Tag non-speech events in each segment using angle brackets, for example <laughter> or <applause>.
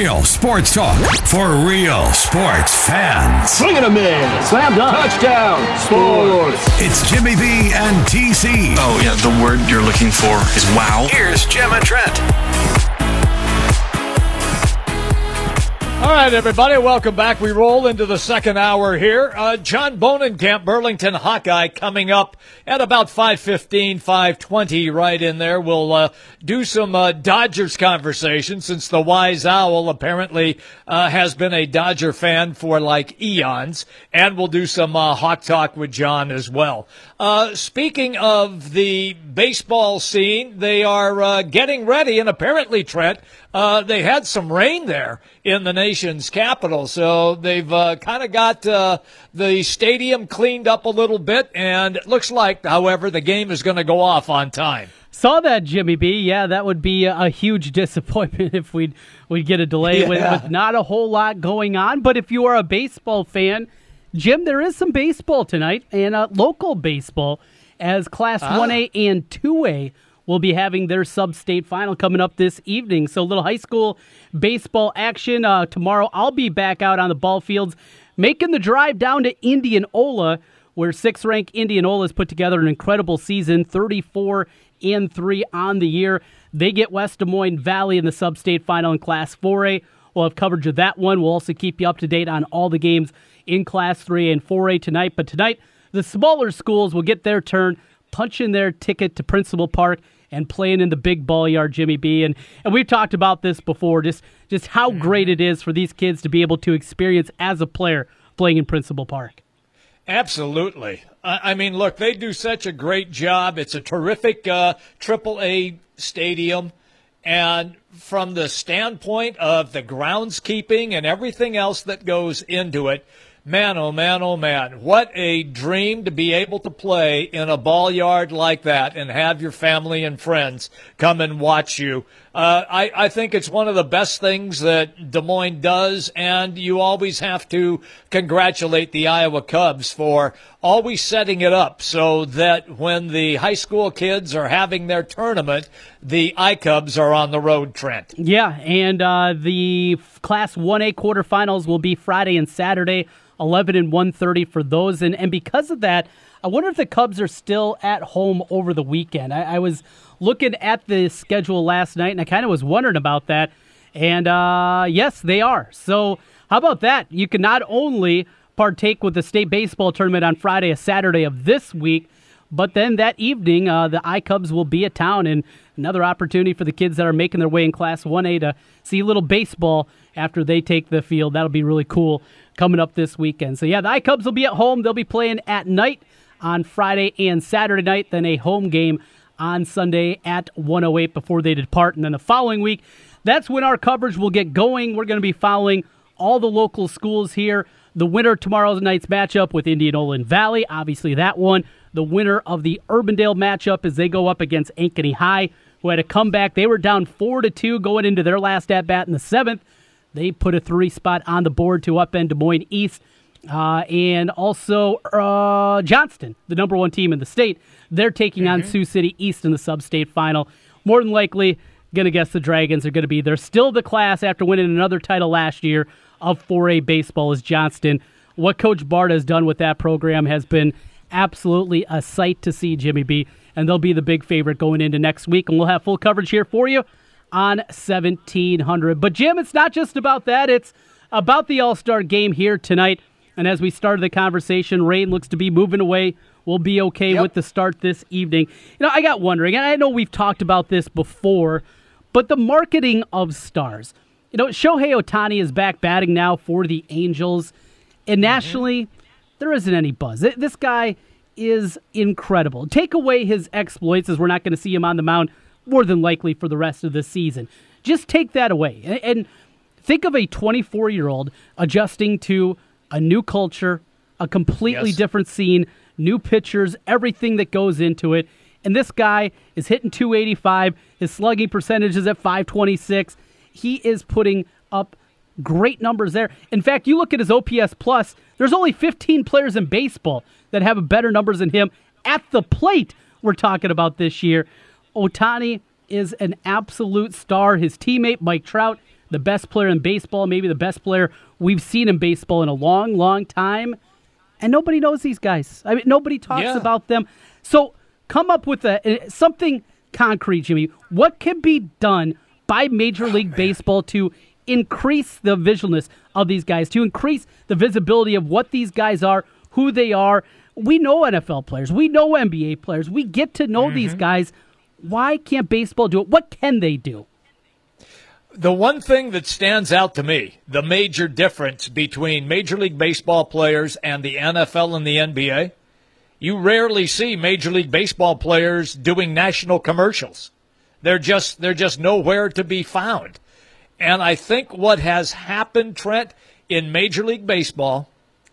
Real sports talk for real sports fans. Swing and a miss. Slam dunk. Touchdown. Sports. It's Jimmy B and TC. Oh, yeah, the word you're looking for is wow. Here's Jim and Trent. All right, everybody, welcome back. We roll into the second hour here. Uh, John Bohnenkamp, Burlington Hawkeye, coming up at about 5.15, 5.20, right in there. We'll uh, do some uh, Dodgers conversation since the Wise Owl apparently uh, has been a Dodger fan for like eons. And we'll do some uh, Hawk Talk with John as well. Uh, speaking of the baseball scene, they are getting ready, and apparently, Trent, they had some rain there in the nation's capital. So they've uh, kind of got uh, the stadium cleaned up a little bit, and it looks like, however, the game is going to go off on time. Saw that, Jimmy B. Yeah, that would be a huge <laughs> disappointment if we'd we get a delay yeah. with, with not a whole lot going on. But if you are a baseball fan, Jim, there is some baseball tonight and uh, local baseball as Class ah. 1A and 2A will be having their sub state final coming up this evening. So, a little high school baseball action uh, tomorrow. I'll be back out on the ball fields making the drive down to Indianola, where six ranked Indianola has put together an incredible season 34 and 3 on the year. They get West Des Moines Valley in the sub state final in Class 4A. We'll have coverage of that one. We'll also keep you up to date on all the games in Class 3 and 4A tonight. But tonight, the smaller schools will get their turn, punching their ticket to Principal Park and playing in the big ball yard, Jimmy B. And, and we've talked about this before, just, just how mm-hmm. great it is for these kids to be able to experience as a player playing in Principal Park. Absolutely. I mean, look, they do such a great job. It's a terrific uh, AAA stadium. And from the standpoint of the groundskeeping and everything else that goes into it, Man, oh man, oh man. What a dream to be able to play in a ball yard like that and have your family and friends come and watch you. Uh, I, I think it's one of the best things that Des Moines does, and you always have to congratulate the Iowa Cubs for always setting it up so that when the high school kids are having their tournament, the I Cubs are on the road, Trent. Yeah, and uh, the Class 1A quarterfinals will be Friday and Saturday. 11 and 130 for those. And, and because of that, I wonder if the Cubs are still at home over the weekend. I, I was looking at the schedule last night and I kind of was wondering about that. And uh, yes, they are. So, how about that? You can not only partake with the state baseball tournament on Friday, a Saturday of this week, but then that evening, uh, the I Cubs will be at town, and another opportunity for the kids that are making their way in Class 1A to see a little baseball after they take the field. That'll be really cool coming up this weekend. So, yeah, the I Cubs will be at home. They'll be playing at night on Friday and Saturday night, then a home game on Sunday at 108 before they depart. And then the following week, that's when our coverage will get going. We're going to be following all the local schools here. The winner tomorrow's night's matchup with Indianola Valley, obviously that one. The winner of the Urbandale matchup as they go up against Ankeny High, who had a comeback. They were down four to two going into their last at bat in the seventh. They put a three spot on the board to upend Des Moines East. Uh, and also uh, Johnston, the number one team in the state. They're taking mm-hmm. on Sioux City East in the sub state final. More than likely, going to guess the Dragons are going to be there. Still the class after winning another title last year of 4A baseball is Johnston. What Coach Bart has done with that program has been absolutely a sight to see, Jimmy B. And they'll be the big favorite going into next week. And we'll have full coverage here for you on 1700. But, Jim, it's not just about that, it's about the All Star game here tonight. And as we started the conversation, rain looks to be moving away. We'll be okay yep. with the start this evening. You know, I got wondering, and I know we've talked about this before, but the marketing of stars. You know, Shohei Ohtani is back batting now for the Angels, and mm-hmm. nationally, mm-hmm. there isn't any buzz. This guy is incredible. Take away his exploits, as we're not going to see him on the mound more than likely for the rest of the season. Just take that away. And, and think of a 24 year old adjusting to a new culture, a completely yes. different scene, new pitchers, everything that goes into it. And this guy is hitting 285. His slugging percentage is at 526. He is putting up great numbers there. In fact, you look at his OPS plus, there's only 15 players in baseball that have better numbers than him at the plate we're talking about this year. Ohtani is an absolute star. His teammate, Mike Trout, the best player in baseball, maybe the best player we've seen in baseball in a long, long time. And nobody knows these guys. I mean, nobody talks Yeah. about them. So come up with a, eh, something concrete, Jimmy. What can be done by Major oh, League Baseball to increase the visualness of these guys, to increase the visibility of what these guys are, who they are? We know NFL players, we know NBA players, we get to know these mm-hmm. guys. Why can't baseball do it? What can they do? The one thing that stands out to me, the major difference between Major League Baseball players and the NFL and the NBA, you rarely see Major League Baseball players doing national commercials. They're just they're just nowhere to be found. And I think what has happened, Trent, in Major League Baseball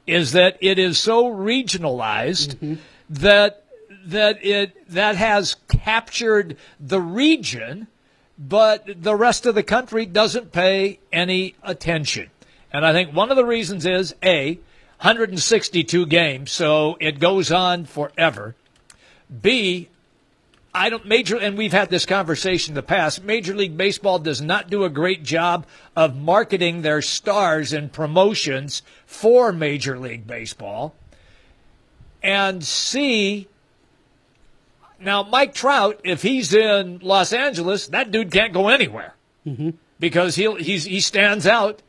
is that it is so regionalized mm-hmm. that that it that has captured the region but the rest of the country doesn't pay any attention. And I think one of the reasons is A, 162 games, so it goes on forever. B, I don't major and we've had this conversation in the past. Major League Baseball does not do a great job of marketing their stars and promotions for Major League Baseball. And C, now, Mike Trout, if he's in Los Angeles, that dude can't go anywhere because he'll he's he stands out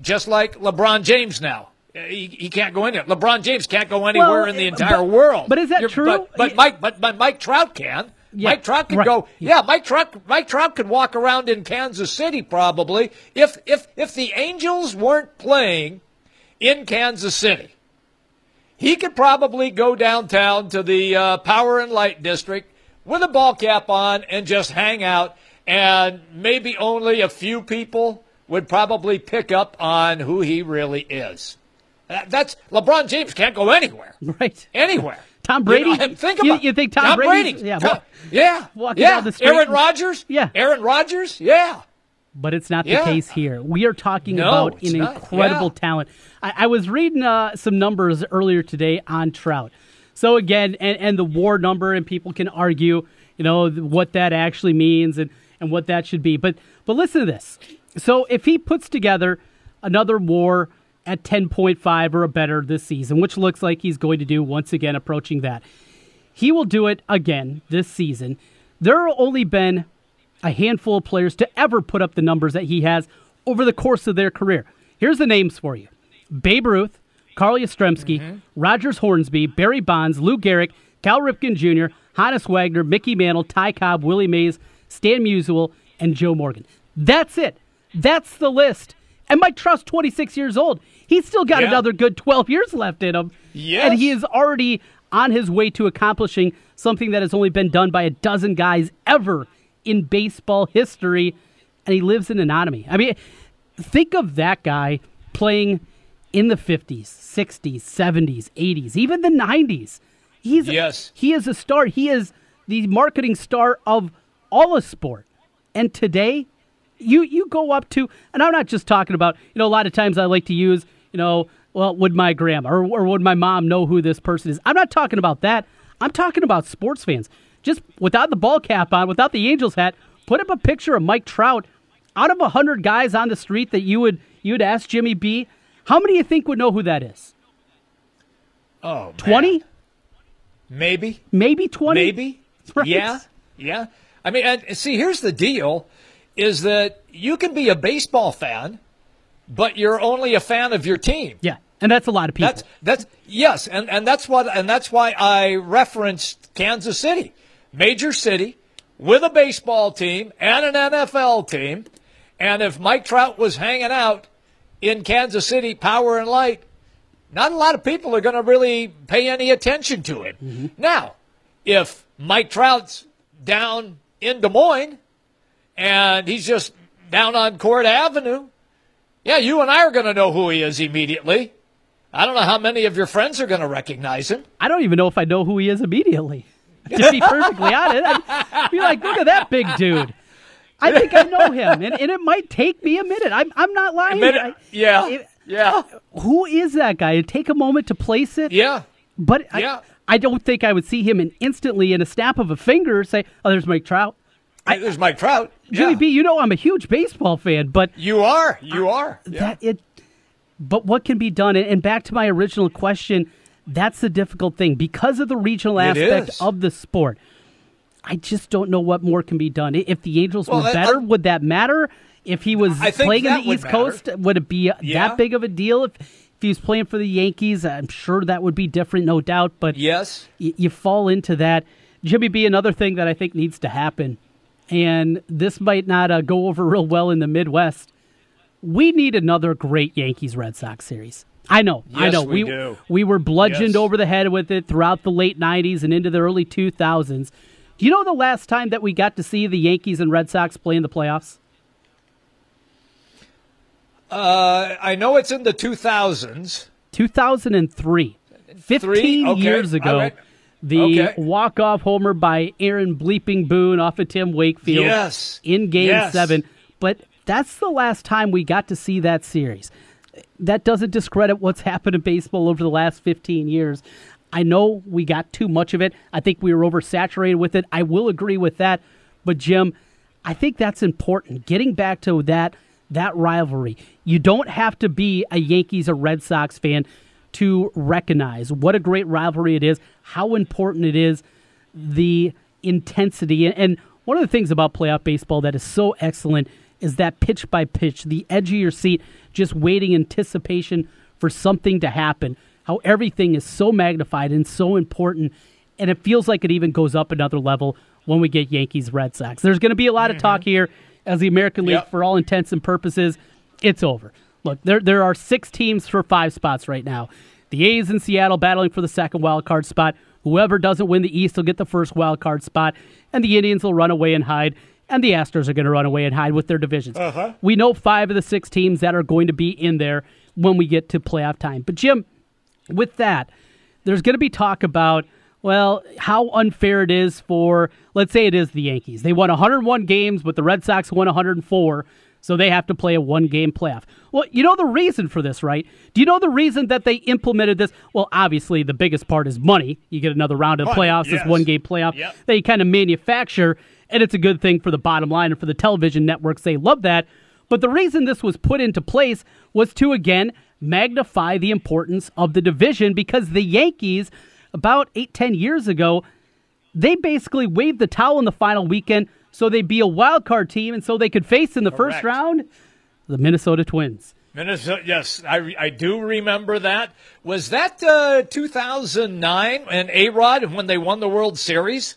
just like LeBron James now. He, he can't go in there. LeBron James can't go anywhere Well, in the eh, entire but- world. but is that You're- true? But, but He- Mike, but, but Mike Trout can. Yeah, Mike Trout can right. go. Yeah, Mike Trout. Mike Trout could walk around in Kansas City probably if if if the Angels weren't playing in Kansas City he could probably go downtown to the uh, Power and Light District with a ball cap on and just hang out, and maybe only a few people would probably pick up on who he really is. That's LeBron James can't go anywhere, <laughs> Right. anywhere. Tom You Brady? know, think You- about you think Tom Brady's- Brady? yeah, wa- yeah, walking yeah. down the street Aaron Rodgers, Yeah. Aaron Rodgers, yeah. But it's not the case here. We are talking No, about an not. incredible Yeah. talent. I, I was reading uh, some numbers earlier today on Trout. So again, and, and the WAR number, and people can argue, you know, what that actually means and, and what that should be. But but listen to this. So if he puts together another WAR at 10.5 or a better this season, which looks like he's going to do once again, approaching that, he will do it again this season. There have only been a handful of players to ever put up the numbers that he has over the course of their career. Here's the names for you Babe Ruth, Carl Yastrzemski, mm-hmm. Rogers Hornsby, Barry Bonds, Lou Gehrig, Cal Ripken Jr., Honus Wagner, Mickey Mantle, Ty Cobb, Willie Mays, Stan Musial, and Joe Morgan. That's it. That's the list. And Mike Trout's 26 years old. He's still got Yeah. another good 12 years left in him. Yes. And he is already on his way to accomplishing something that has only been done by a dozen guys ever in baseball history. And he lives in anonymity. I mean, think of that guy playing in the 50s, 60s, 70s, 80s, even the 90s. He's Yes. he is a star. He is the marketing star of all of sport. And today, you you go up to, and I'm not just talking about, you know, a lot of times I like to use, you know, well, would my grandma or, or would my mom know who this person is? I'm not talking about that. I'm talking about sports fans. Just without the ball cap on, without the Angels hat, put up a picture of Mike Trout. Out of a hundred guys on the street that you would you would ask Jimmy B, how many do you think would know who that is? Oh. Twenty, maybe. maybe twenty, Maybe. <laughs> Right. Yeah. Yeah. I mean, and see, here's the deal is that you can be a baseball fan, but you're only a fan of your team. Yeah, and that's a lot of people. That's that's yes, and, and that's what and that's why I referenced Kansas City. Major city with a baseball team and an NFL team. And if Mike Trout was hanging out in Kansas City, power and light, not a lot of people are going to really pay any attention to him. Mm-hmm. Now, if Mike Trout's down in Des Moines and he's just down on Court Avenue, yeah, you and I are going to know who he is immediately. I don't know how many of your friends are going to recognize him. I don't even know if I know who he is immediately. To be perfectly honest, I'd be like, look at that big dude. I think I know him, and, and it might take me a minute. I'm I'm not lying. minute- I- yeah, it- yeah. who is that guy? It'd take a moment to place it. Yeah. But Yeah. I, I don't think I would see him and instantly in a snap of a finger say, "Oh, there's Mike Trout." There's Mike Trout. Jimmy Yeah. B, you know I'm a huge baseball fan, but You are. You are. Yeah. that it but what can be done and back to my original question that's the difficult thing because of the regional It aspect is. of the sport i just don't know what more can be done if the angels Well, were that- better uh, would that matter if he was playing in the east matter. coast would it be Yeah. that big of a deal if, if he was playing for the yankees i'm sure that would be different no doubt but Yes. y- you fall into that. Jimmy B, another thing that I think needs to happen, and this might not uh, go over real well in the Midwest. We need another great Yankees Red Sox series. I know, I Yes, know. we do. we were bludgeoned Yes. over the head with it throughout the late '90s and into the early 2000s. Do you know the last time that we got to see the Yankees and Red Sox play in the playoffs? Uh, I know it's in the 2000s. 2003. 15 Okay, years ago, all right. the Okay. walk-off homer by Aaron Bleeping Boone off of Tim Wakefield Yes. in Game Yes. 7. But that's the last time we got to see that series. That doesn't discredit what's <laughs> happened in baseball over the last 15 years. I know we got too much of it. I think we were oversaturated with it. I will agree with that. But Jim, I think that's important. Getting back to that that rivalry. You don't have to be a Yankees or Red Sox fan to recognize what a great rivalry it is, how important it is, the intensity. And- And one of the things about playoff baseball that is so excellent is that pitch by pitch, the edge of your seat, just waiting anticipation for something to happen. How everything is so magnified and so important. And it feels like it even goes up another level when we get Yankees Red Sox. There's going to be a lot of talk mm-hmm. here as the American League, Yep. for all intents and purposes, it's over. Look, there there are six teams for five spots right now. The A's in Seattle battling for the second wild card spot. Whoever doesn't win the East will get the first wild card spot, and the Indians will run away and hide, and the Astros are going to run away and hide with their divisions. Uh-huh. We know five of the six teams that are going to be in there when we get to playoff time. But Jim, with that, there's going to be talk about, well, how unfair it is for, let's say it is the Yankees. They won 101 games, but the Red Sox won 104, so they have to play a one game playoff. Well, you know the reason for this, right? Do you know the reason that they implemented this? Well, obviously, the biggest part is money. You get another round of the playoffs, this one game playoff. Yep. They kind of manufacture, and it's a good thing for the bottom line and for the television networks. They love that. But the reason this was put into place was to, again, magnify the importance of the division because the Yankees, about eight, ten years ago, they basically waved the towel in the final weekend so they'd be a wild card team and so they could face in the first round the Minnesota Twins. Minnesota, yes, I, I do remember that. Was that uh, 2009 and A Rod when they won the World Series?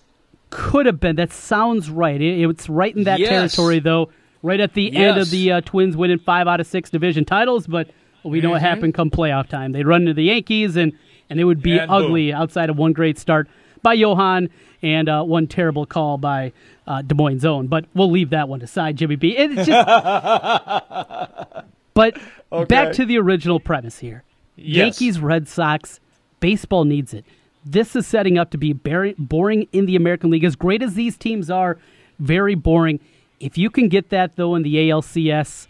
Could have been. That sounds right. It, it's right in that Yes. territory, though. Right at the end of the uh, Twins winning five out of six division titles, but we know what Mm-hmm. happened come playoff time. They'd run into the Yankees, and and it would be And boom. ugly outside of one great start by Johan and uh, one terrible call by uh, Des Moines Zone. But we'll leave that one aside, Jimmy B. It's just. <laughs> but back to the original premise here. Yes. Yankees, Red Sox, baseball needs it. This is setting up to be very boring in the American League. As great as these teams are, very boring. If you can get that though in the ALCS,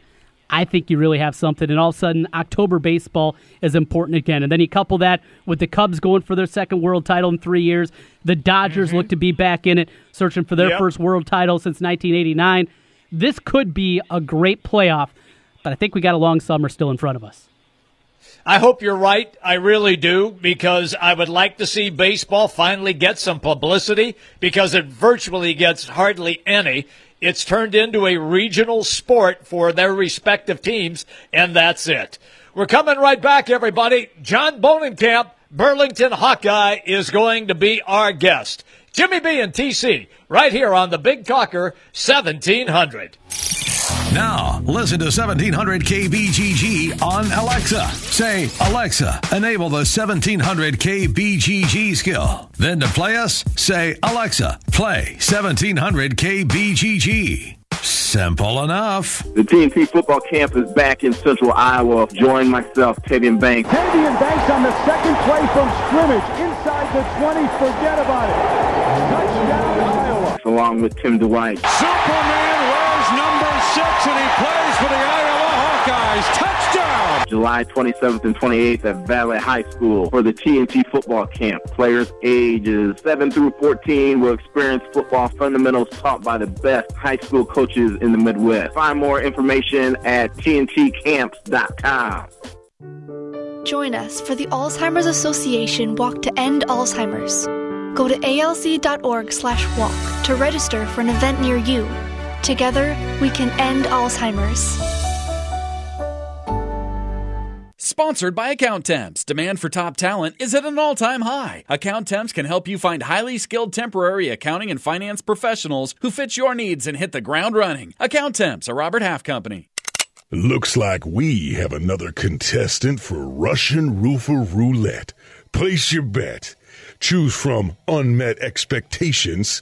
I think you really have something. And all of a sudden, October baseball is important again. And then you couple that with the Cubs going for their second world title in three years. The Dodgers mm-hmm. look to be back in it, searching for their Yep. first world title since 1989. This could be a great playoff, but I think we got a long summer still in front of us. I hope you're right. I really do because I would like to see baseball finally get some publicity because it virtually gets hardly any. It's turned into a regional sport for their respective teams, and that's it. We're coming right back, everybody. John Bohnenkamp, Burlington Hawkeye, is going to be our guest. Jimmy B and TC, right here on the Big Talker 1700. Now, listen to 1700 KBGG on Alexa. Say, Alexa, enable the 1700 KBGG skill. Then to play us, say, Alexa, play 1700 KBGG. Simple enough. The TNT football camp is back in central Iowa. Join myself, Tavian Banks. Kennedy and Banks on the second play from scrimmage. Inside the 20, forget about it. Touchdown, Iowa. along with Tim Dwight. Superman wears number six and he plays for the Iowa Hawkeyes. Touchdown! Touchdown! July 27th and 28th at Valley High School for the TNT football camp. Players ages 7 through 14 will experience football fundamentals taught by the best high school coaches in the Midwest. Find more information at tntcamps.com. Join us for the Alzheimer's Association Walk to End Alzheimer's. Go to alz.org slash walk to register for an event near you. Together, we can end Alzheimer's. Sponsored by Accountemps. Demand for top talent is at an all time high. Accountemps can help you find highly skilled temporary accounting and finance professionals who fit your needs and hit the ground running. Accountemps, a Robert Half company. Looks like we have another contestant for Russian Roofer Roulette. Place your bet. Choose from unmet expectations,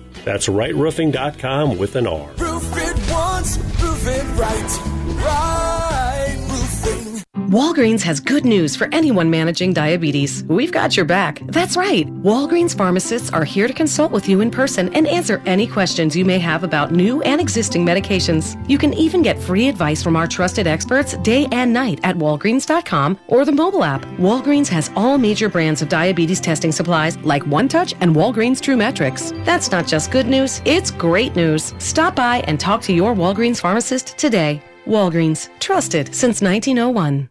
That's rightroofing.com with an R. Roof it once, roof it right. Right. Walgreens has good news for anyone managing diabetes. We've got your back. That's right. Walgreens pharmacists are here to consult with you in person and answer any questions you may have about new and existing medications. You can even get free advice from our trusted experts day and night at walgreens.com or the mobile app. Walgreens has all major brands of diabetes testing supplies like OneTouch and Walgreens TrueMetrix. That's not just good news, it's great news. Stop by and talk to your Walgreens pharmacist today. Walgreens, trusted since 1901.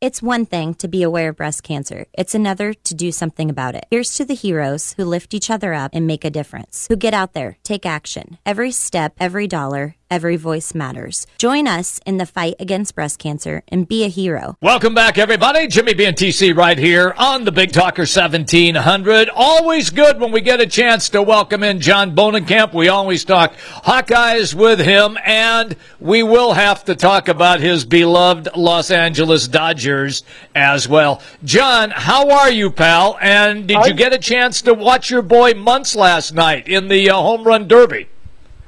It's one thing to be aware of breast cancer. It's another to do something about it. Here's to the heroes who lift each other up and make a difference, who get out there, take action. Every step, every dollar, every voice matters. Join us in the fight against breast cancer and be a hero. Welcome back, everybody. Jimmy B and TC right here on the Big Talker 1700. Always good when we get a chance to welcome in John Bohnenkamp. We always talk Hawkeyes with him, and we will have to talk about his beloved Los Angeles Dodgers as well. John, how are you, pal? And did you get a chance to watch your boy Muncy last night in the uh, home run derby?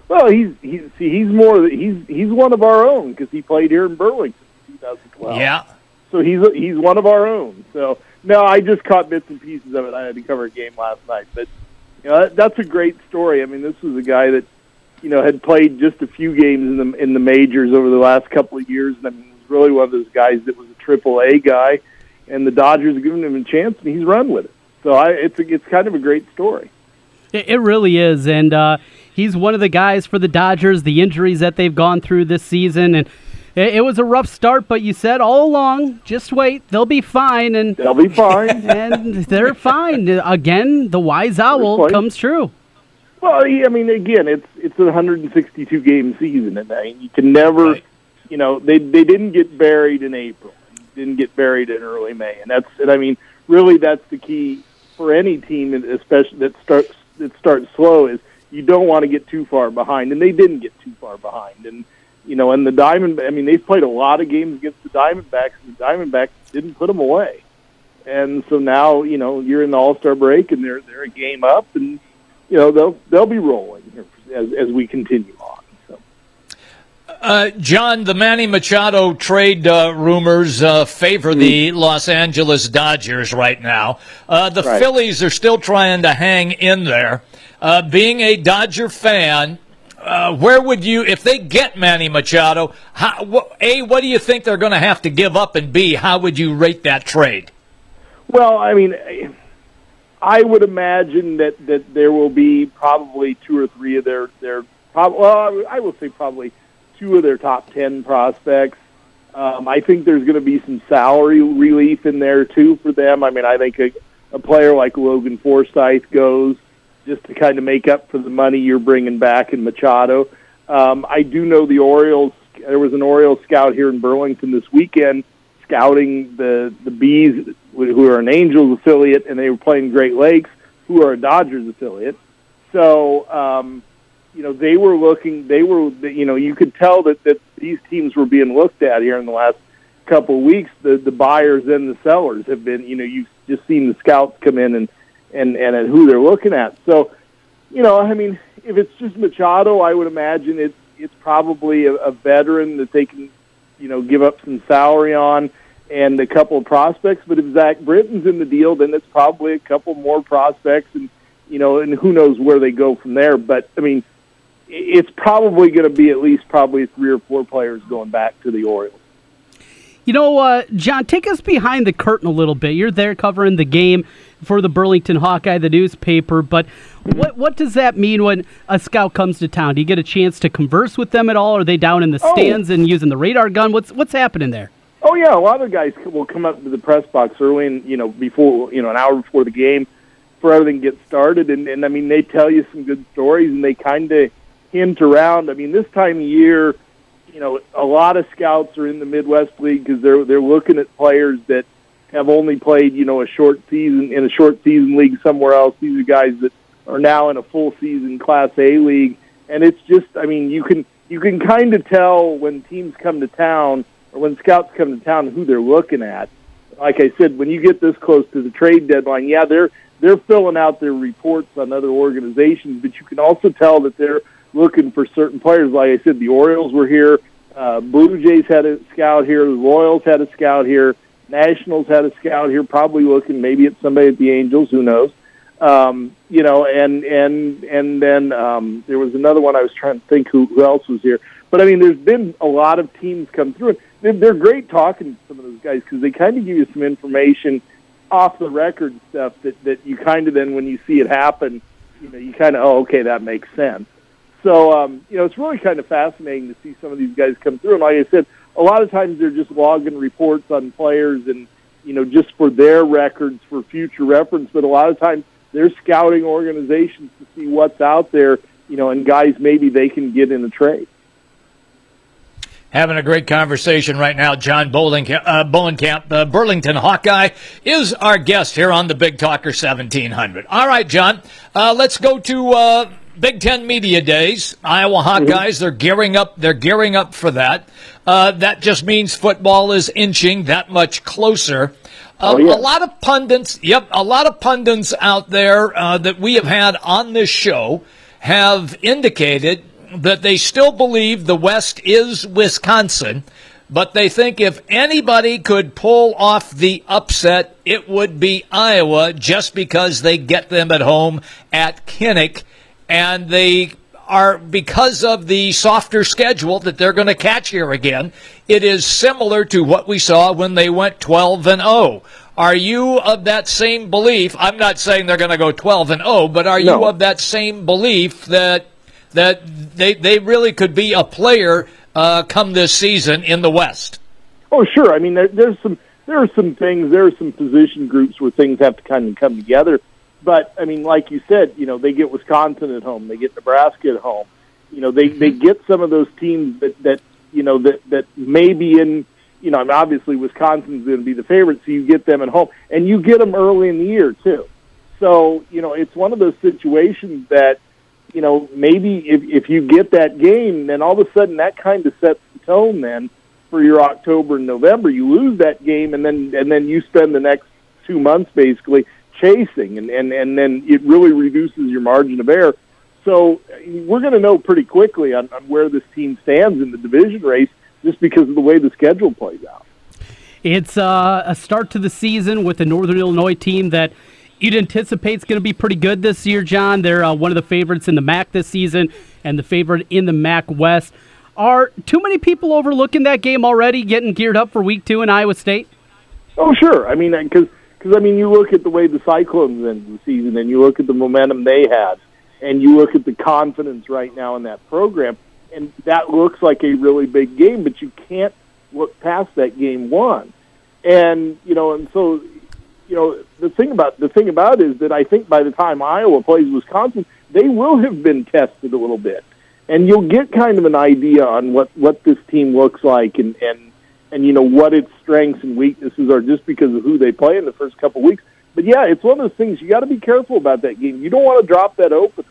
Well, he's he's see, he's more he's he's one of our own because he played here in Burlington in 2012. Yeah. So he's he's one of our own. So no, I just caught bits and pieces of it. I had to cover a game last night, but you know that, that's a great story. I mean, this was a guy that you know had played just a few games in the in the majors over the last couple of years, and I mean, was really one of those guys that was a Triple A guy, and the Dodgers have given him a chance, and he's run with it. So I, it's a, it's kind of a great story. It, it really is, and uh, he's one of the guys for the Dodgers. The injuries that they've gone through this season, and it, was a rough start. But you said all along, just wait, they'll be fine, and they'll be fine, <laughs> and they're fine. Again, the wise owl comes true. Well, I mean, again, it's it's a 162 game season, and I mean, you can never, right. you know, they they didn't get buried in April, didn't get buried in early May, and that's, and I mean, really, that's the key for any team, especially that starts that starts slow, is you don't want to get too far behind, and they didn't get too far behind, and you know, and the Diamond, I mean, they've played a lot of games against the Diamondbacks, and the Diamondbacks didn't put them away, and so now, you know, you're in the All Star break, and they're they're a game up, and you know they'll they'll be rolling as as we continue. Uh, John, the Manny Machado trade uh, rumors uh, favor the Los Angeles Dodgers right now. Uh, the Right. Phillies are still trying to hang in there. Uh, being a Dodger fan, uh, where would you, if they get Manny Machado, how, wh- A, what do you think they're going to have to give up? And B, how would you rate that trade? Well, I mean, I would imagine that that there will be probably two or three of their their prob- well, I will say probably two of their top ten prospects. Um, I think there's going to be some salary relief in there too for them. I mean, I think a, a player like Logan Forsythe goes just to kind of make up for the money you're bringing back in Machado. Um, I do know the Orioles. There was an Orioles scout here in Burlington this weekend scouting the the Bees, who are an Angels affiliate, and they were playing Great Lakes, who are a Dodgers affiliate. So, um, you know, they were looking. They were, you know, you could tell that that these teams were being looked at here in the last couple of weeks. The the buyers and the sellers have been. You know, you've just seen the scouts come in and and and at who they're looking at. So, you know, I mean, if it's just Machado, I would imagine it's it's probably a, a veteran that they can, you know, give up some salary on and a couple of prospects. But if Zach Britton's in the deal, then it's probably a couple more prospects, and you know, and who knows where they go from there. But I mean, it's probably going to be at least probably three or four players going back to the Orioles. You know, uh, John, take us behind the curtain a little bit. You're there covering the game for the Burlington Hawkeye, the newspaper. But what what does that mean when a scout comes to town? Do you get a chance to converse with them at all? Are they down in the Oh. stands and using the radar gun? What's what's happening there? Oh yeah, a lot of guys will come up to the press box early, and you know, before you know, an hour before the game, for everything gets started, and, and I mean, they tell you some good stories, and they kind of hint around. I mean, this time of year, you know, a lot of scouts are in the Midwest League because they're they're looking at players that have only played, you know, a short season in a short season league somewhere else. These are guys that are now in a full season Class A league, and it's just, I mean, you can you can kind of tell when teams come to town or when scouts come to town who they're looking at. Like I said, when you get this close to the trade deadline, yeah, they're they're filling out their reports on other organizations, but you can also tell that they're looking for certain players. Like I said, the Orioles were here, uh, Blue Jays had a scout here, the Royals had a scout here, Nationals had a scout here, probably looking maybe at somebody at the Angels, who knows. Um, you know, and and and then um, there was another one I was trying to think who, who else was here. But I mean, there's been a lot of teams come through. They're, they're great talking to some of those guys because they kind of give you some information off the record stuff that that you kind of then when you see it happen, you know, you kind of oh okay that makes sense. So um, you know, it's really kind of fascinating to see some of these guys come through. And like I said, a lot of times they're just logging reports on players and you know just for their records for future reference. But a lot of times they're scouting organizations to see what's out there. You know, and guys maybe they can get in a trade. Having a great conversation right now. John Bowling, uh, Bohnenkamp, the Burlington Hawkeye, is our guest here on the Big Talker 1700. All right, John, uh, let's go to uh, Big Ten Media Days. Iowa Hawkeyes, they're gearing up. They're gearing up for that. Uh, that just means football is inching that much closer. Uh, Oh, yeah. A lot of pundits, yep, a lot of pundits out there uh, that we have had on this show have indicated that they still believe the West is Wisconsin, but they think if anybody could pull off the upset, it would be Iowa just because they get them at home at Kinnick and they are because of the softer schedule that they're going to catch here again. It is similar to what we saw when they went 12 and 0. Are you of that same belief? I'm not saying they're going to go 12 and 0, but are you of that same belief that that they they really could be a player uh, come this season in the West? Oh, sure. I mean, there, there's some there are some things. There are some position groups where things have to kind of come together. But I mean, like you said, you know, they get Wisconsin at home, they get Nebraska at home. You know, they they mm-hmm. get some of those teams that that you know that that may be in. You know, I mean, obviously Wisconsin's going to be the favorite, so you get them at home, and you get them early in the year too. So you know, it's one of those situations that you know maybe if if you get that game, then all of a sudden that kind of sets the tone then for your October and November. You lose that game, and then and then you spend the next two months basically chasing, and and and then it really reduces your margin of error. So we're going to know pretty quickly on, on where this team stands in the division race, just because of the way the schedule plays out. It's uh, a start to the season with the Northern Illinois team that you'd anticipate is going to be pretty good this year, John. They're uh, one of the favorites in the MAC this season and the favorite in the MAC West. Are too many people overlooking that game already, getting geared up for week two in Iowa State? Oh, sure. I mean, because because I mean, you look at the way the Cyclones ended the season, and you look at the momentum they had, and you look at the confidence right now in that program, and that looks like a really big game. But you can't look past that game one, and you know, and so you know, the thing about the thing about is that I think by the time Iowa plays Wisconsin, they will have been tested a little bit, and you'll get kind of an idea on what what this team looks like, and and and you know what its strengths and weaknesses are just because of who they play in the first couple weeks. But yeah, it's one of those things you got to be careful about that game. You don't want to drop that open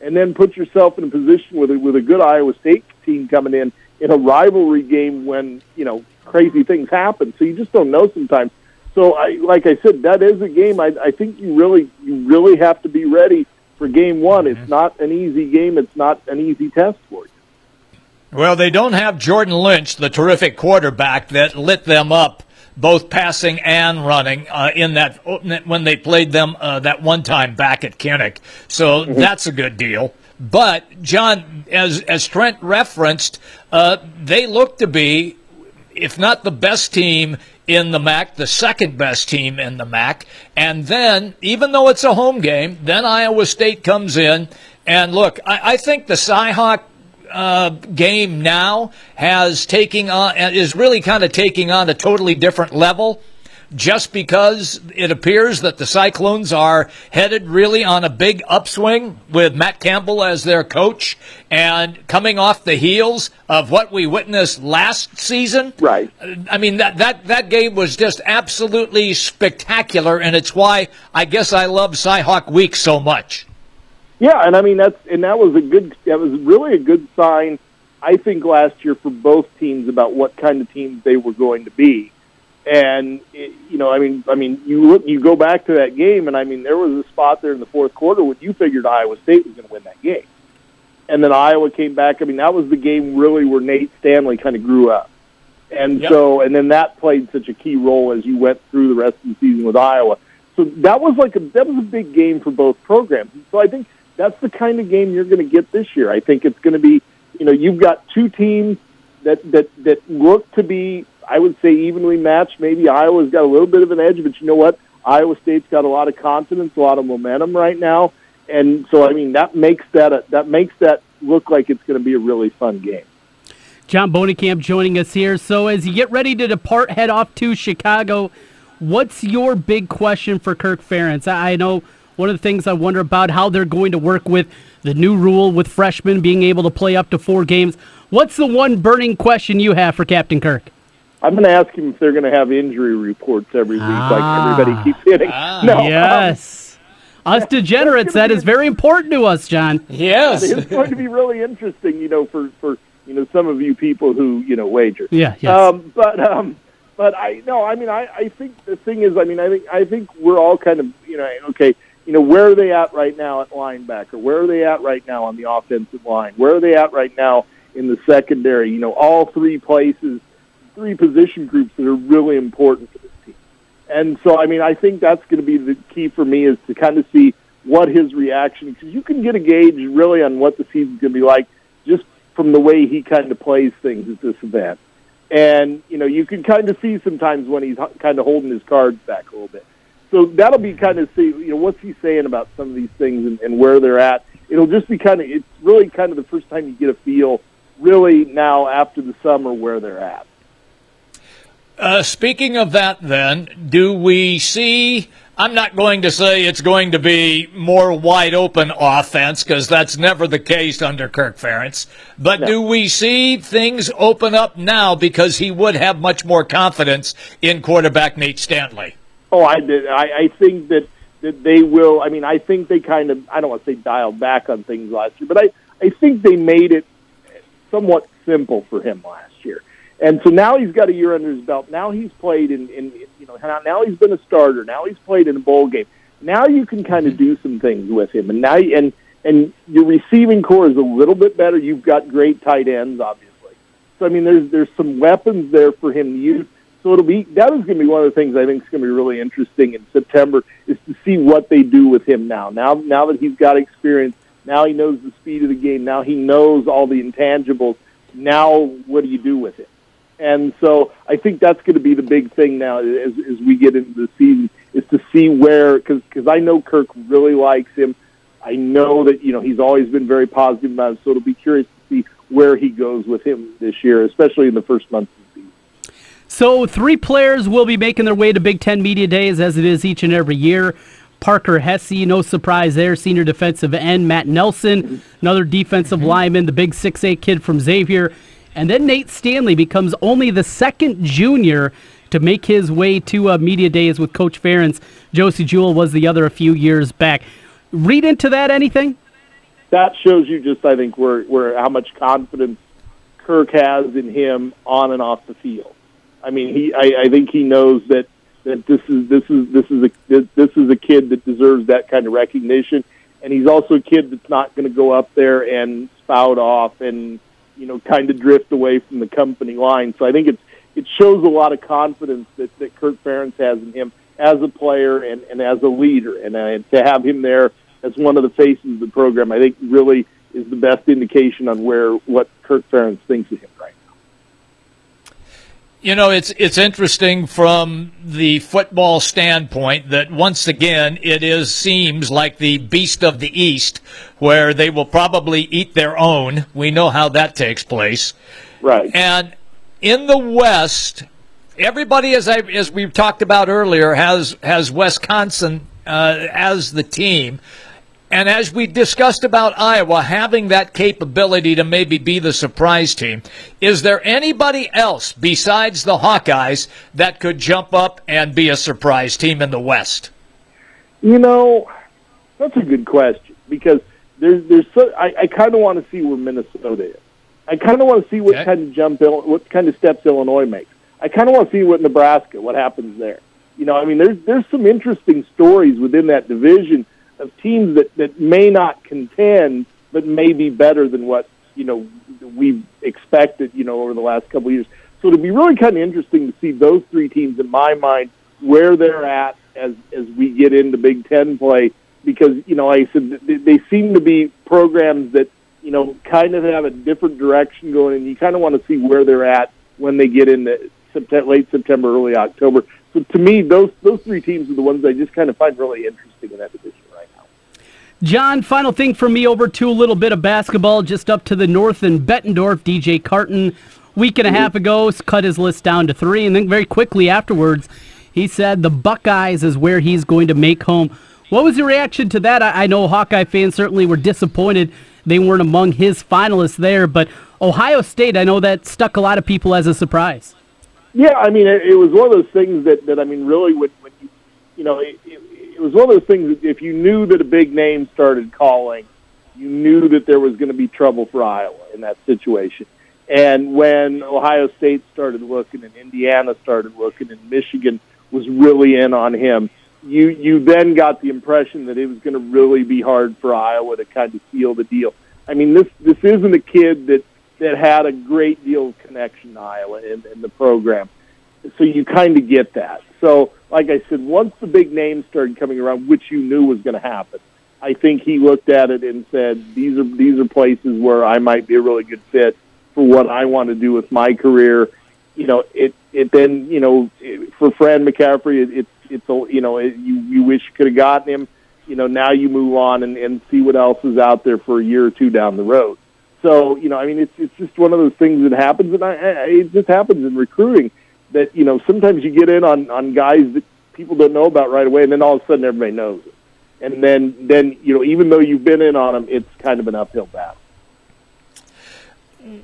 and then put yourself in a position with a, with a good Iowa State team coming in in a rivalry game when you know crazy things happen. So you just don't know sometimes. So I, like I said, that is a game. I, I think you really you really have to be ready for game one. It's mhm. not an easy game. It's not an easy test for you. Well, they don't have Jordan Lynch, the terrific quarterback that lit them up both passing and running uh, in that when they played them uh, that one time back at Kinnick. So mm-hmm. that's a good deal. But John, as as Trent referenced, uh, they look to be, if not the best team in the MAC, the second best team in the MAC. And then, even though it's a home game, then Iowa State comes in. And look, I, I think the Cyhawk uh, game now has taking on is really kind of taking on a totally different level just because it appears that the Cyclones are headed really on a big upswing with Matt Campbell as their coach and coming off the heels of what we witnessed last season. Right. I mean that that that game was just absolutely spectacular and it's why I guess I love Cyhawk Week so much. Yeah, and I mean that's and that was a good that was really a good sign I think last year for both teams about what kind of teams they were going to be. And it, you know, I mean, I mean, you look, you go back to that game, and I mean, there was a spot there in the fourth quarter when you figured Iowa State was going to win that game, and then Iowa came back. I mean, that was the game really where Nate Stanley kind of grew up, and yep. so, and then that played such a key role as you went through the rest of the season with Iowa. So that was like a that was a big game for both programs. So I think that's the kind of game you're going to get this year. I think it's going to be, you know, you've got two teams that that that look to be, I would say, evenly matched. Maybe Iowa's got a little bit of an edge, but you know what? Iowa State's got a lot of confidence, a lot of momentum right now, and so I mean that makes that a, that makes that look like it's going to be a really fun game. John Bohnenkamp joining us here. So as you get ready to depart, head off to Chicago. What's your big question for Kirk Ferentz? I know one of the things I wonder about how they're going to work with the new rule with freshmen being able to play up to four games. What's the one burning question you have for Captain Kirk? I'm going to ask him if they're going to have injury reports every week, ah, like everybody keeps hitting. Ah, <laughs> no, um, yes. Um, us degenerates, that is very important to us, John. Yes. It's <laughs> going to be really interesting, you know, for, for you know some of you people who you know wager. Yeah. Yes. Um, but um, but I no, I mean, I, I think the thing is, I mean, I think I think we're all kind of you know okay you know, where are they at right now at linebacker? Where are they at right now on the offensive line? Where are they at right now in the secondary? You know, all three places, three position groups that are really important for this team. And so, I mean, I think that's going to be the key for me is to kind of see what his reaction, because you can get a gauge really on what the season's going to be like just from the way he kind of plays things at this event. And, you know, you can kind of see sometimes when he's kind of holding his cards back a little bit so that'll be kind of see you know what's he saying about some of these things and, and where they're at. It'll just be kind of it's really kind of the first time you get a feel really now after the summer where they're at. Uh, speaking of that, then, do we see? I'm not going to say it's going to be more wide open offense because that's never the case under Kirk Ferentz. But no. do we see things open up now because he would have much more confidence in quarterback Nate Stanley? Oh, I did. I, I think that that they will. I mean, I think they kind of. I don't want to say dialed back on things last year, but I I think they made it somewhat simple for him last year. And so now he's got a year under his belt. Now he's played in, in you know, now he's been a starter. Now he's played in a bowl game. Now you can kind of mm-hmm. do some things with him. And now, and and your receiving corps is a little bit better. You've got great tight ends, obviously. So I mean, there's there's some weapons there for him to use. So it'll be that is going to be one of the things I think is going to be really interesting in September is to see what they do with him now. Now, now that he's got experience, now he knows the speed of the game. Now he knows all the intangibles. Now, what do you do with it? And so I think that's going to be the big thing now as, as we get into the season is to see where because I know Kirk really likes him. I know that you know he's always been very positive about him, so it'll be curious to see where he goes with him this year, especially in the first month of. So, three players will be making their way to Big Ten Media Days as it is each and every year. Parker Hesse, no surprise there, senior defensive end. Matt Nelson, another defensive lineman, the big 6'8 kid from Xavier. And then Nate Stanley becomes only the second junior to make his way to uh, Media Days with Coach Ferentz. Josey Jewell was the other a few years back. Read into that anything? That shows you just, I think, where, where how much confidence Kirk has in him on and off the field. I mean, he I, I think he knows that that this is this is this is a this is a kid that deserves that kind of recognition, and he's also a kid that's not going to go up there and spout off and you know kind of drift away from the company line. So I think it's it shows a lot of confidence that that Kirk Ferentz has in him as a player and and as a leader, and uh, to have him there as one of the faces of the program, I think really is the best indication on where what Kirk Ferentz thinks of him right you know, it's it's interesting from the football standpoint that once again it is seems like the beast of the east, where they will probably eat their own. We know how that takes place, right? And in the West, everybody, as I as we've talked about earlier, has has Wisconsin uh, as the team. And as we discussed about Iowa having that capability to maybe be the surprise team, is there anybody else besides the Hawkeyes that could jump up and be a surprise team in the West? You know, that's a good question because there's there's so, I, I kind of want to see where Minnesota is. I kind of want to see what Okay. kind of jump, what kind of steps Illinois makes. I kind of want to see what Nebraska, what happens there. You know, I mean, there's there's some interesting stories within that division of teams that that may not contend, but may be better than what you know we've expected. You know, over the last couple of years. So it'd be really kind of interesting to see those three teams, in my mind, where they're at as as we get into Big Ten play. Because you know, like I said, they, they seem to be programs that you know kind of have a different direction going, and you kind of want to see where they're at when they get into September, late September, early October. So to me, those those three teams are the ones I just kind of find really interesting in that division. John, final thing for me over to a little bit of basketball just up to the north in Bettendorf. DJ Carton, week and a half ago, cut his list down to three, and then very quickly afterwards, he said the Buckeyes is where he's going to make home. What was your reaction to that? I, know Hawkeye fans certainly were disappointed they weren't among his finalists there, but Ohio State, I know that stuck a lot of people as a surprise. Yeah, I mean, it, it was one of those things that, that I mean, really, when, when you, you know, it, it, it was one of those things that if you knew that a big name started calling, you knew that there was going to be trouble for Iowa in that situation. And when Ohio State started looking, and Indiana started looking, and Michigan was really in on him, you you then got the impression that it was going to really be hard for Iowa to kind of seal the deal. I mean, this this isn't a kid that that had a great deal of connection to Iowa in, in the program, so you kind of get that. So, like I said, once the big names started coming around, which you knew was going to happen, I think he looked at it and said, "These are these are places where I might be a really good fit for what I want to do with my career." You know, it it then you know it, for Fran McCaffery, it, it's it's a you know it, you you wish you could have gotten him. You know, now you move on and, and see what else is out there for a year or two down the road. So you know, I mean, it's it's just one of those things that happens, and I, I, it just happens in recruiting that you know sometimes you get in on on guys that people don't know about right away, and then all of a sudden everybody knows it, and then then you know even though you've been in on them, it's kind of an uphill battle.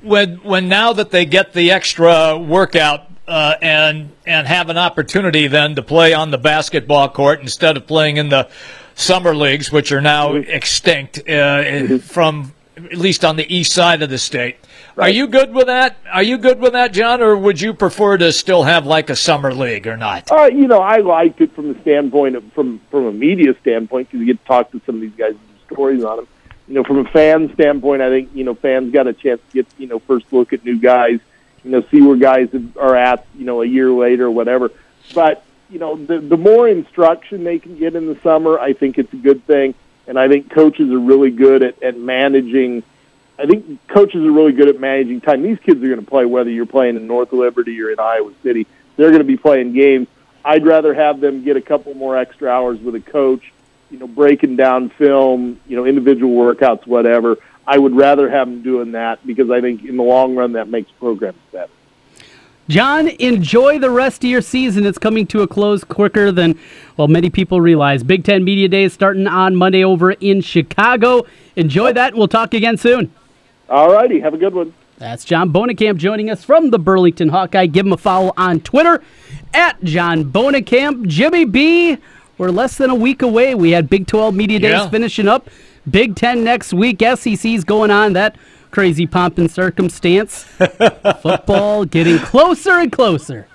when when now that they get the extra workout uh, and and have an opportunity then to play on the basketball court instead of playing in the summer leagues, which are now extinct uh, from at least on the east side of the state. Are you good with that? Are you good with that, John, or would you prefer to still have like a summer league or not? Uh, you know, I liked it from the standpoint of from from a media standpoint because you get to talk to some of these guys and stories on them. You know, from a fan standpoint, I think you know fans got a chance to get you know first look at new guys. You know, see where guys are at. You know, a year later or whatever. But you know, the the more instruction they can get in the summer, I think it's a good thing. And I think coaches are really good at, at managing. I think coaches are really good at managing time. These kids are going to play whether you're playing in North Liberty or in Iowa City. They're going to be playing games. I'd rather have them get a couple more extra hours with a coach, you know, breaking down film, you know, individual workouts, whatever. I would rather have them doing that because I think in the long run that makes programs better. John, enjoy the rest of your season. It's coming to a close quicker than, well, many people realize. Big Ten Media Day is starting on Monday over in Chicago. Enjoy that. We'll talk again soon. All righty. Have a good one. That's John Bohnenkamp joining us from the Burlington Hawkeye. Give him a follow on Twitter at John Bohnenkamp. Jimmy B, we're less than a week away. We had Big 12 Media Days Yeah. finishing up. Big Ten next week. SEC's going on. That crazy pomp and circumstance. <laughs> Football getting closer and closer.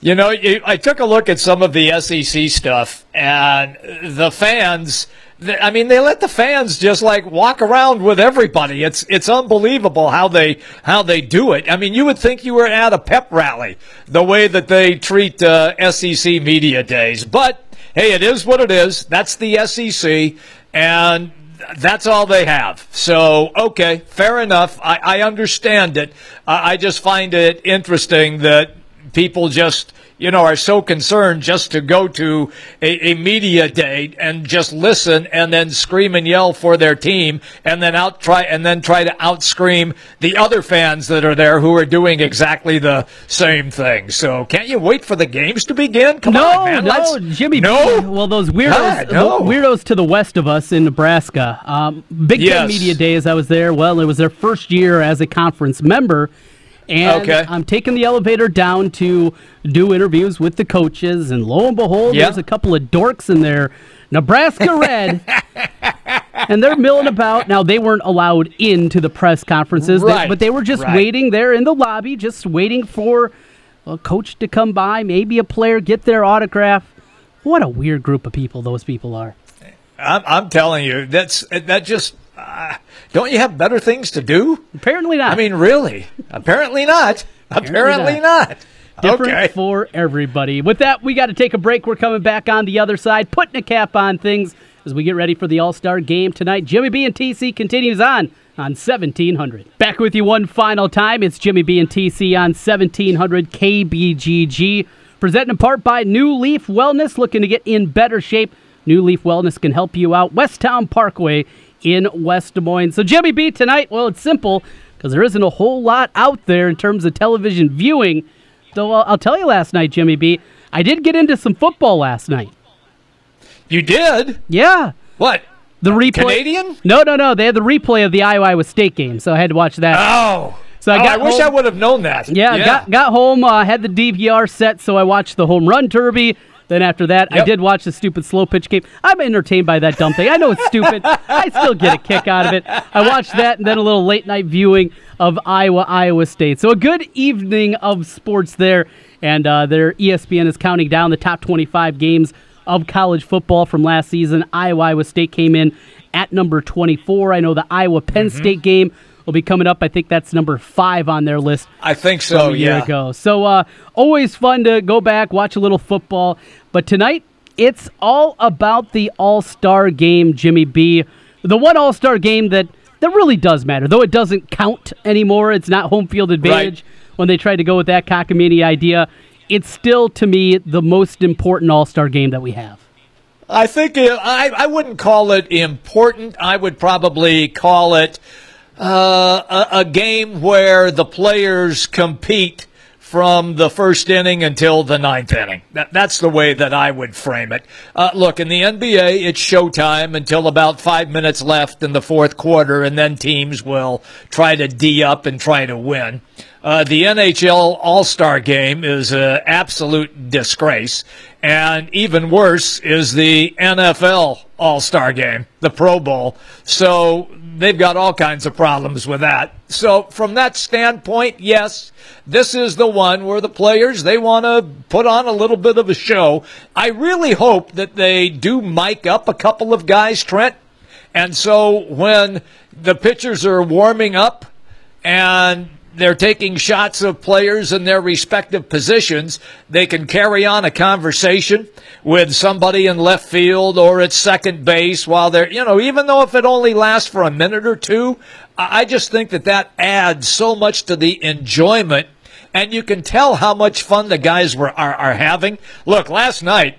You know, I took a look at some of the SEC stuff, and the fans. I mean, they let the fans just like walk around with everybody. It's it's unbelievable how they how they do it. I mean, you would think you were at a pep rally the way that they treat uh, SEC media days. But hey, it is what it is. That's the SEC, and that's all they have. So, okay, fair enough. I, I understand it. I, I just find it interesting that people just you know are so concerned just to go to a, a media day and just listen and then scream and yell for their team and then out try and then try to outscream the other fans that are there who are doing exactly the same thing. So can't you wait for the games to begin? Come no, on, man. no, Let's- Jimmy. No? Well, those weirdos, God, no. weirdos to the west of us in Nebraska. Um, Big Ten Yes. Media Days. I was there. Well, it was their first year as a conference member, and Okay. I'm taking the elevator down to do interviews with the coaches, and lo and behold, Yeah. there's a couple of dorks in there, Nebraska red. <laughs> And they're milling about. Now they weren't allowed into the press conferences, they- but they were just right. waiting there in the lobby, just waiting for a coach to come by, maybe a player get their autograph. What a weird group of people those people are. I'm, I'm telling you, that's that just. Uh, don't you have better things to do? Apparently not. I mean, really? Apparently not. Apparently, not. Different Okay. for everybody. With that, we got to take a break. We're coming back on the other side, putting a cap on things as we get ready for the All Star game tonight. Jimmy B and TC continues on on 1700. Back with you one final time. It's Jimmy B and TC on 1700 KBGG. Presented in part by New Leaf Wellness, looking to get in better shape. New Leaf Wellness can help you out. Westown Parkway in West Des Moines. So, Jimmy B tonight, well, it's simple because there isn't a whole lot out there in terms of television viewing. Though I'll, I'll tell you last night, Jimmy B, I did get into some football last night. You did? Yeah. What? The replay. Canadian? No, no, no. They had the replay of the Iowa Iowa State game, so I had to watch that. Oh. So I Oh, got I wish home- I would have known that. Yeah, got got home, uh, had the DVR set, so I watched the home run derby. Then after that, I did watch the stupid slow pitch game. I'm entertained by that dumb thing. I know it's stupid. I still get a kick out of it. I watched that and then a little late night viewing of Iowa Iowa State. So a good evening of sports there. And uh, their ESPN is counting down the top 25 games of college football from last season. Iowa Iowa State came in at number 24. I know the Iowa Penn Mm-hmm. State game will be coming up. I think that's number five on their list I think from so, a year yeah. ago. So uh, always fun to go back, watch a little football. But tonight, it's all about the All Star game, Jimmy B. The one All Star game that, that really does matter, though it doesn't count anymore. It's not home field advantage when they tried to go with that cockamamie idea. It's still, to me, the most important All Star game that we have. I think uh, I, I wouldn't call it important. I would probably call it uh, a, a game where the players compete from the first inning until the ninth inning. That, that's the way that I would frame it. Uh, look, in the NBA, it's showtime until about five minutes left in the fourth quarter, and then teams will try to D up and try to win. Uh, the NHL All Star game is an absolute disgrace. And even worse is the NFL All Star game, the Pro Bowl. So they've got all kinds of problems with that. So from that standpoint, yes, this is the one where the players, they want to put on a little bit of a show. I really hope that they do mic up a couple of guys, Trent. And so when the pitchers are warming up and they're taking shots of players in their respective positions, they can carry on a conversation with somebody in left field or at second base while they're, you know, even though if it only lasts for a minute or two, I just think that that adds so much to the enjoyment and you can tell how much fun the guys were are, are having. Look, last night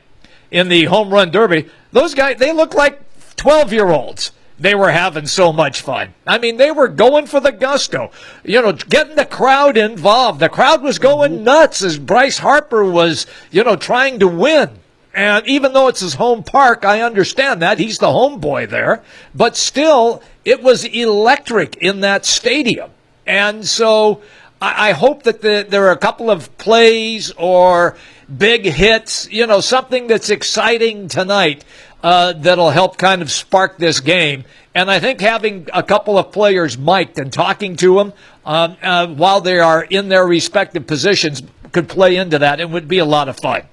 in the home run derby, those guys they look like 12 year olds. They were having so much fun. I mean, they were going for the gusto, you know, getting the crowd involved. The crowd was going mm-hmm. nuts as Bryce Harper was, you know, trying to win. And even though it's his home park, I understand that. He's the homeboy there. But still, it was electric in that stadium. And so I, I hope that the, there are a couple of plays or big hits, you know, something that's exciting tonight uh, that'll help kind of spark this game. And I think having a couple of players mic'd and talking to them um, uh, while they are in their respective positions could play into that. It would be a lot of fun.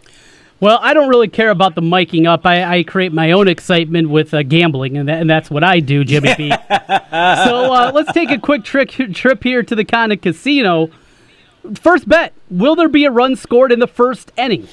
Well, I don't really care about the miking up. I, I create my own excitement with uh, gambling, and, that, and that's what I do, Jimmy B. <laughs> so uh, let's take a quick trick, trip here to the Condon Casino. First bet Will there be a run scored in the first inning?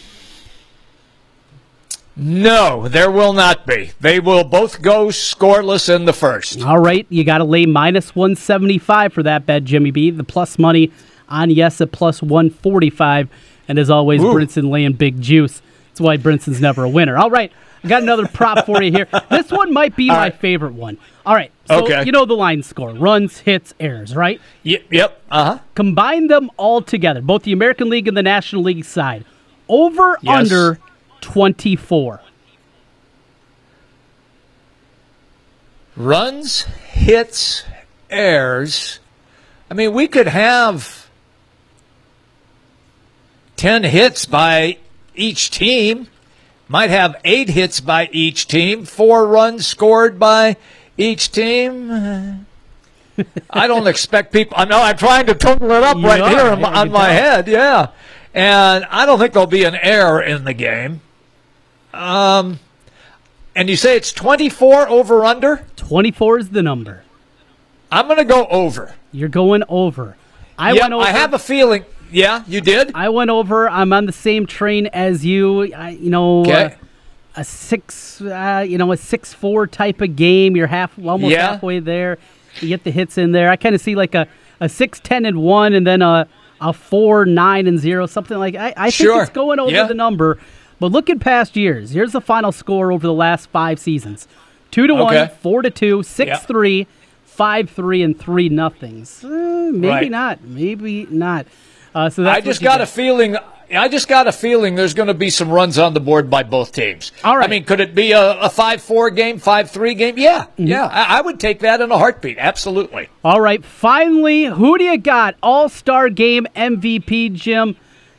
No, there will not be. They will both go scoreless in the first. All right, you got to lay minus 175 for that bet, Jimmy B. The plus money on yes at plus 145. And as always, Ooh. Brinson laying big juice. That's why Brinson's never a winner. All right, I got another prop for you here. <laughs> This one might be All my right. favorite one. All right, so okay. you know the line score runs, hits, errors, right? Yep, yep. Uh huh. Combine them all together, both the American League and the National League side. Over, yes. under 24. Runs, hits, errors. I mean, we could have 10 hits by each team. Might have eight hits by each team, four runs scored by each team. <laughs> I don't expect people. I know I'm trying to total it up you right are, here on, on my head. Yeah, and I don't think there'll be an error in the game. Um, and you say it's 24 over under? 24 is the number. I'm going to go over. You're going over. I yep, went over. I have a feeling. Yeah, you did. I went over. I'm on the same train as you. I, you know, okay. uh, a six, uh, you know, a six four type of game. You're half, almost yeah. halfway there. You get the hits in there. I kind of see like a a six ten and one, and then a a four nine and zero, something like. I, I think it's going over yeah. the number. But look at past years. Here's the final score over the last five seasons: two to okay. one, four to two, six yeah. three, five three, and three nothings. Uh, maybe right. not. Maybe not. Uh, so I just got a feeling. I just got a feeling there's going to be some runs on the board by both teams. All right. I mean, could it be a, a five-four game, five-three game? Yeah, mm-hmm. yeah. I, I, would take that in a heartbeat. Absolutely. All right. Finally, who do you got? All-Star Game MVP, Jim.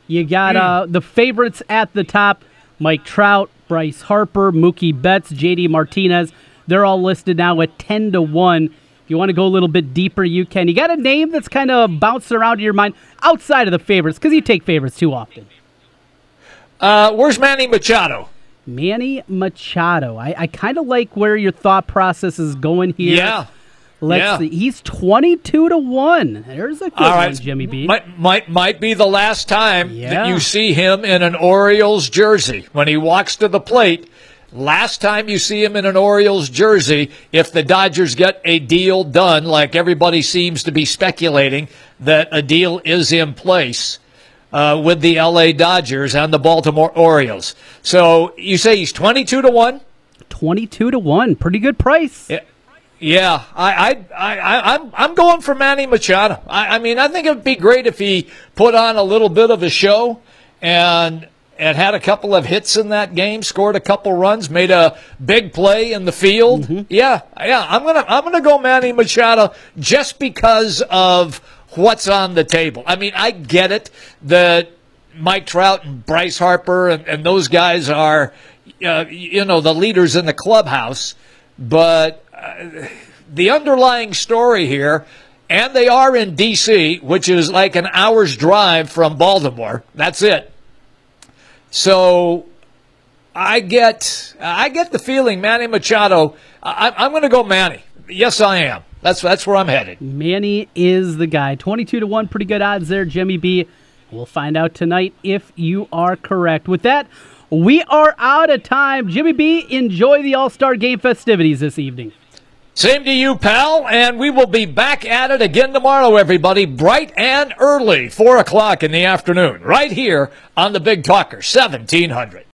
You got uh, the favorites at the top: Mike Trout, Bryce Harper, Mookie Betts, J.D. Martinez. They're all listed now at ten to one. If you want to go a little bit deeper, you can. You got a name that's kind of bouncing around in your mind outside of the favorites because you take favorites too often. Uh, where's Manny Machado? Manny Machado. I, I kind of like where your thought process is going here. Yeah. Let's yeah. see. He's twenty-two to one. There's a good All right. one, Jimmy B. Might, might might be the last time yeah. that you see him in an Orioles jersey when he walks to the plate. Last time you see him in an Orioles jersey, if the Dodgers get a deal done, like everybody seems to be speculating that a deal is in place uh, with the LA Dodgers and the Baltimore Orioles. So you say he's 22 to 1? 22 to 1. Pretty good price. Yeah. Yeah, I, I, I, I'm, I'm going for Manny Machado. I, I mean, I think it would be great if he put on a little bit of a show and and had a couple of hits in that game, scored a couple runs, made a big play in the field. Mm-hmm. Yeah, yeah, I'm gonna I'm gonna go Manny Machado just because of what's on the table. I mean, I get it that Mike Trout and Bryce Harper and, and those guys are, uh, you know, the leaders in the clubhouse, but the underlying story here. And they are in D.C., which is like an hour's drive from Baltimore. That's it. So I get I get the feeling Manny Machado. I, am going to go Manny. Yes, I am. That's that's where I'm headed. Manny is the guy. Twenty-two to one, pretty good odds there, Jimmy B. We'll find out tonight if you are correct. With that, we are out of time. Jimmy B, enjoy the All Star Game festivities this evening. Same to you, pal, and we will be back at it again tomorrow, everybody, bright and early, 4 o'clock in the afternoon, right here on the Big Talker, 1700.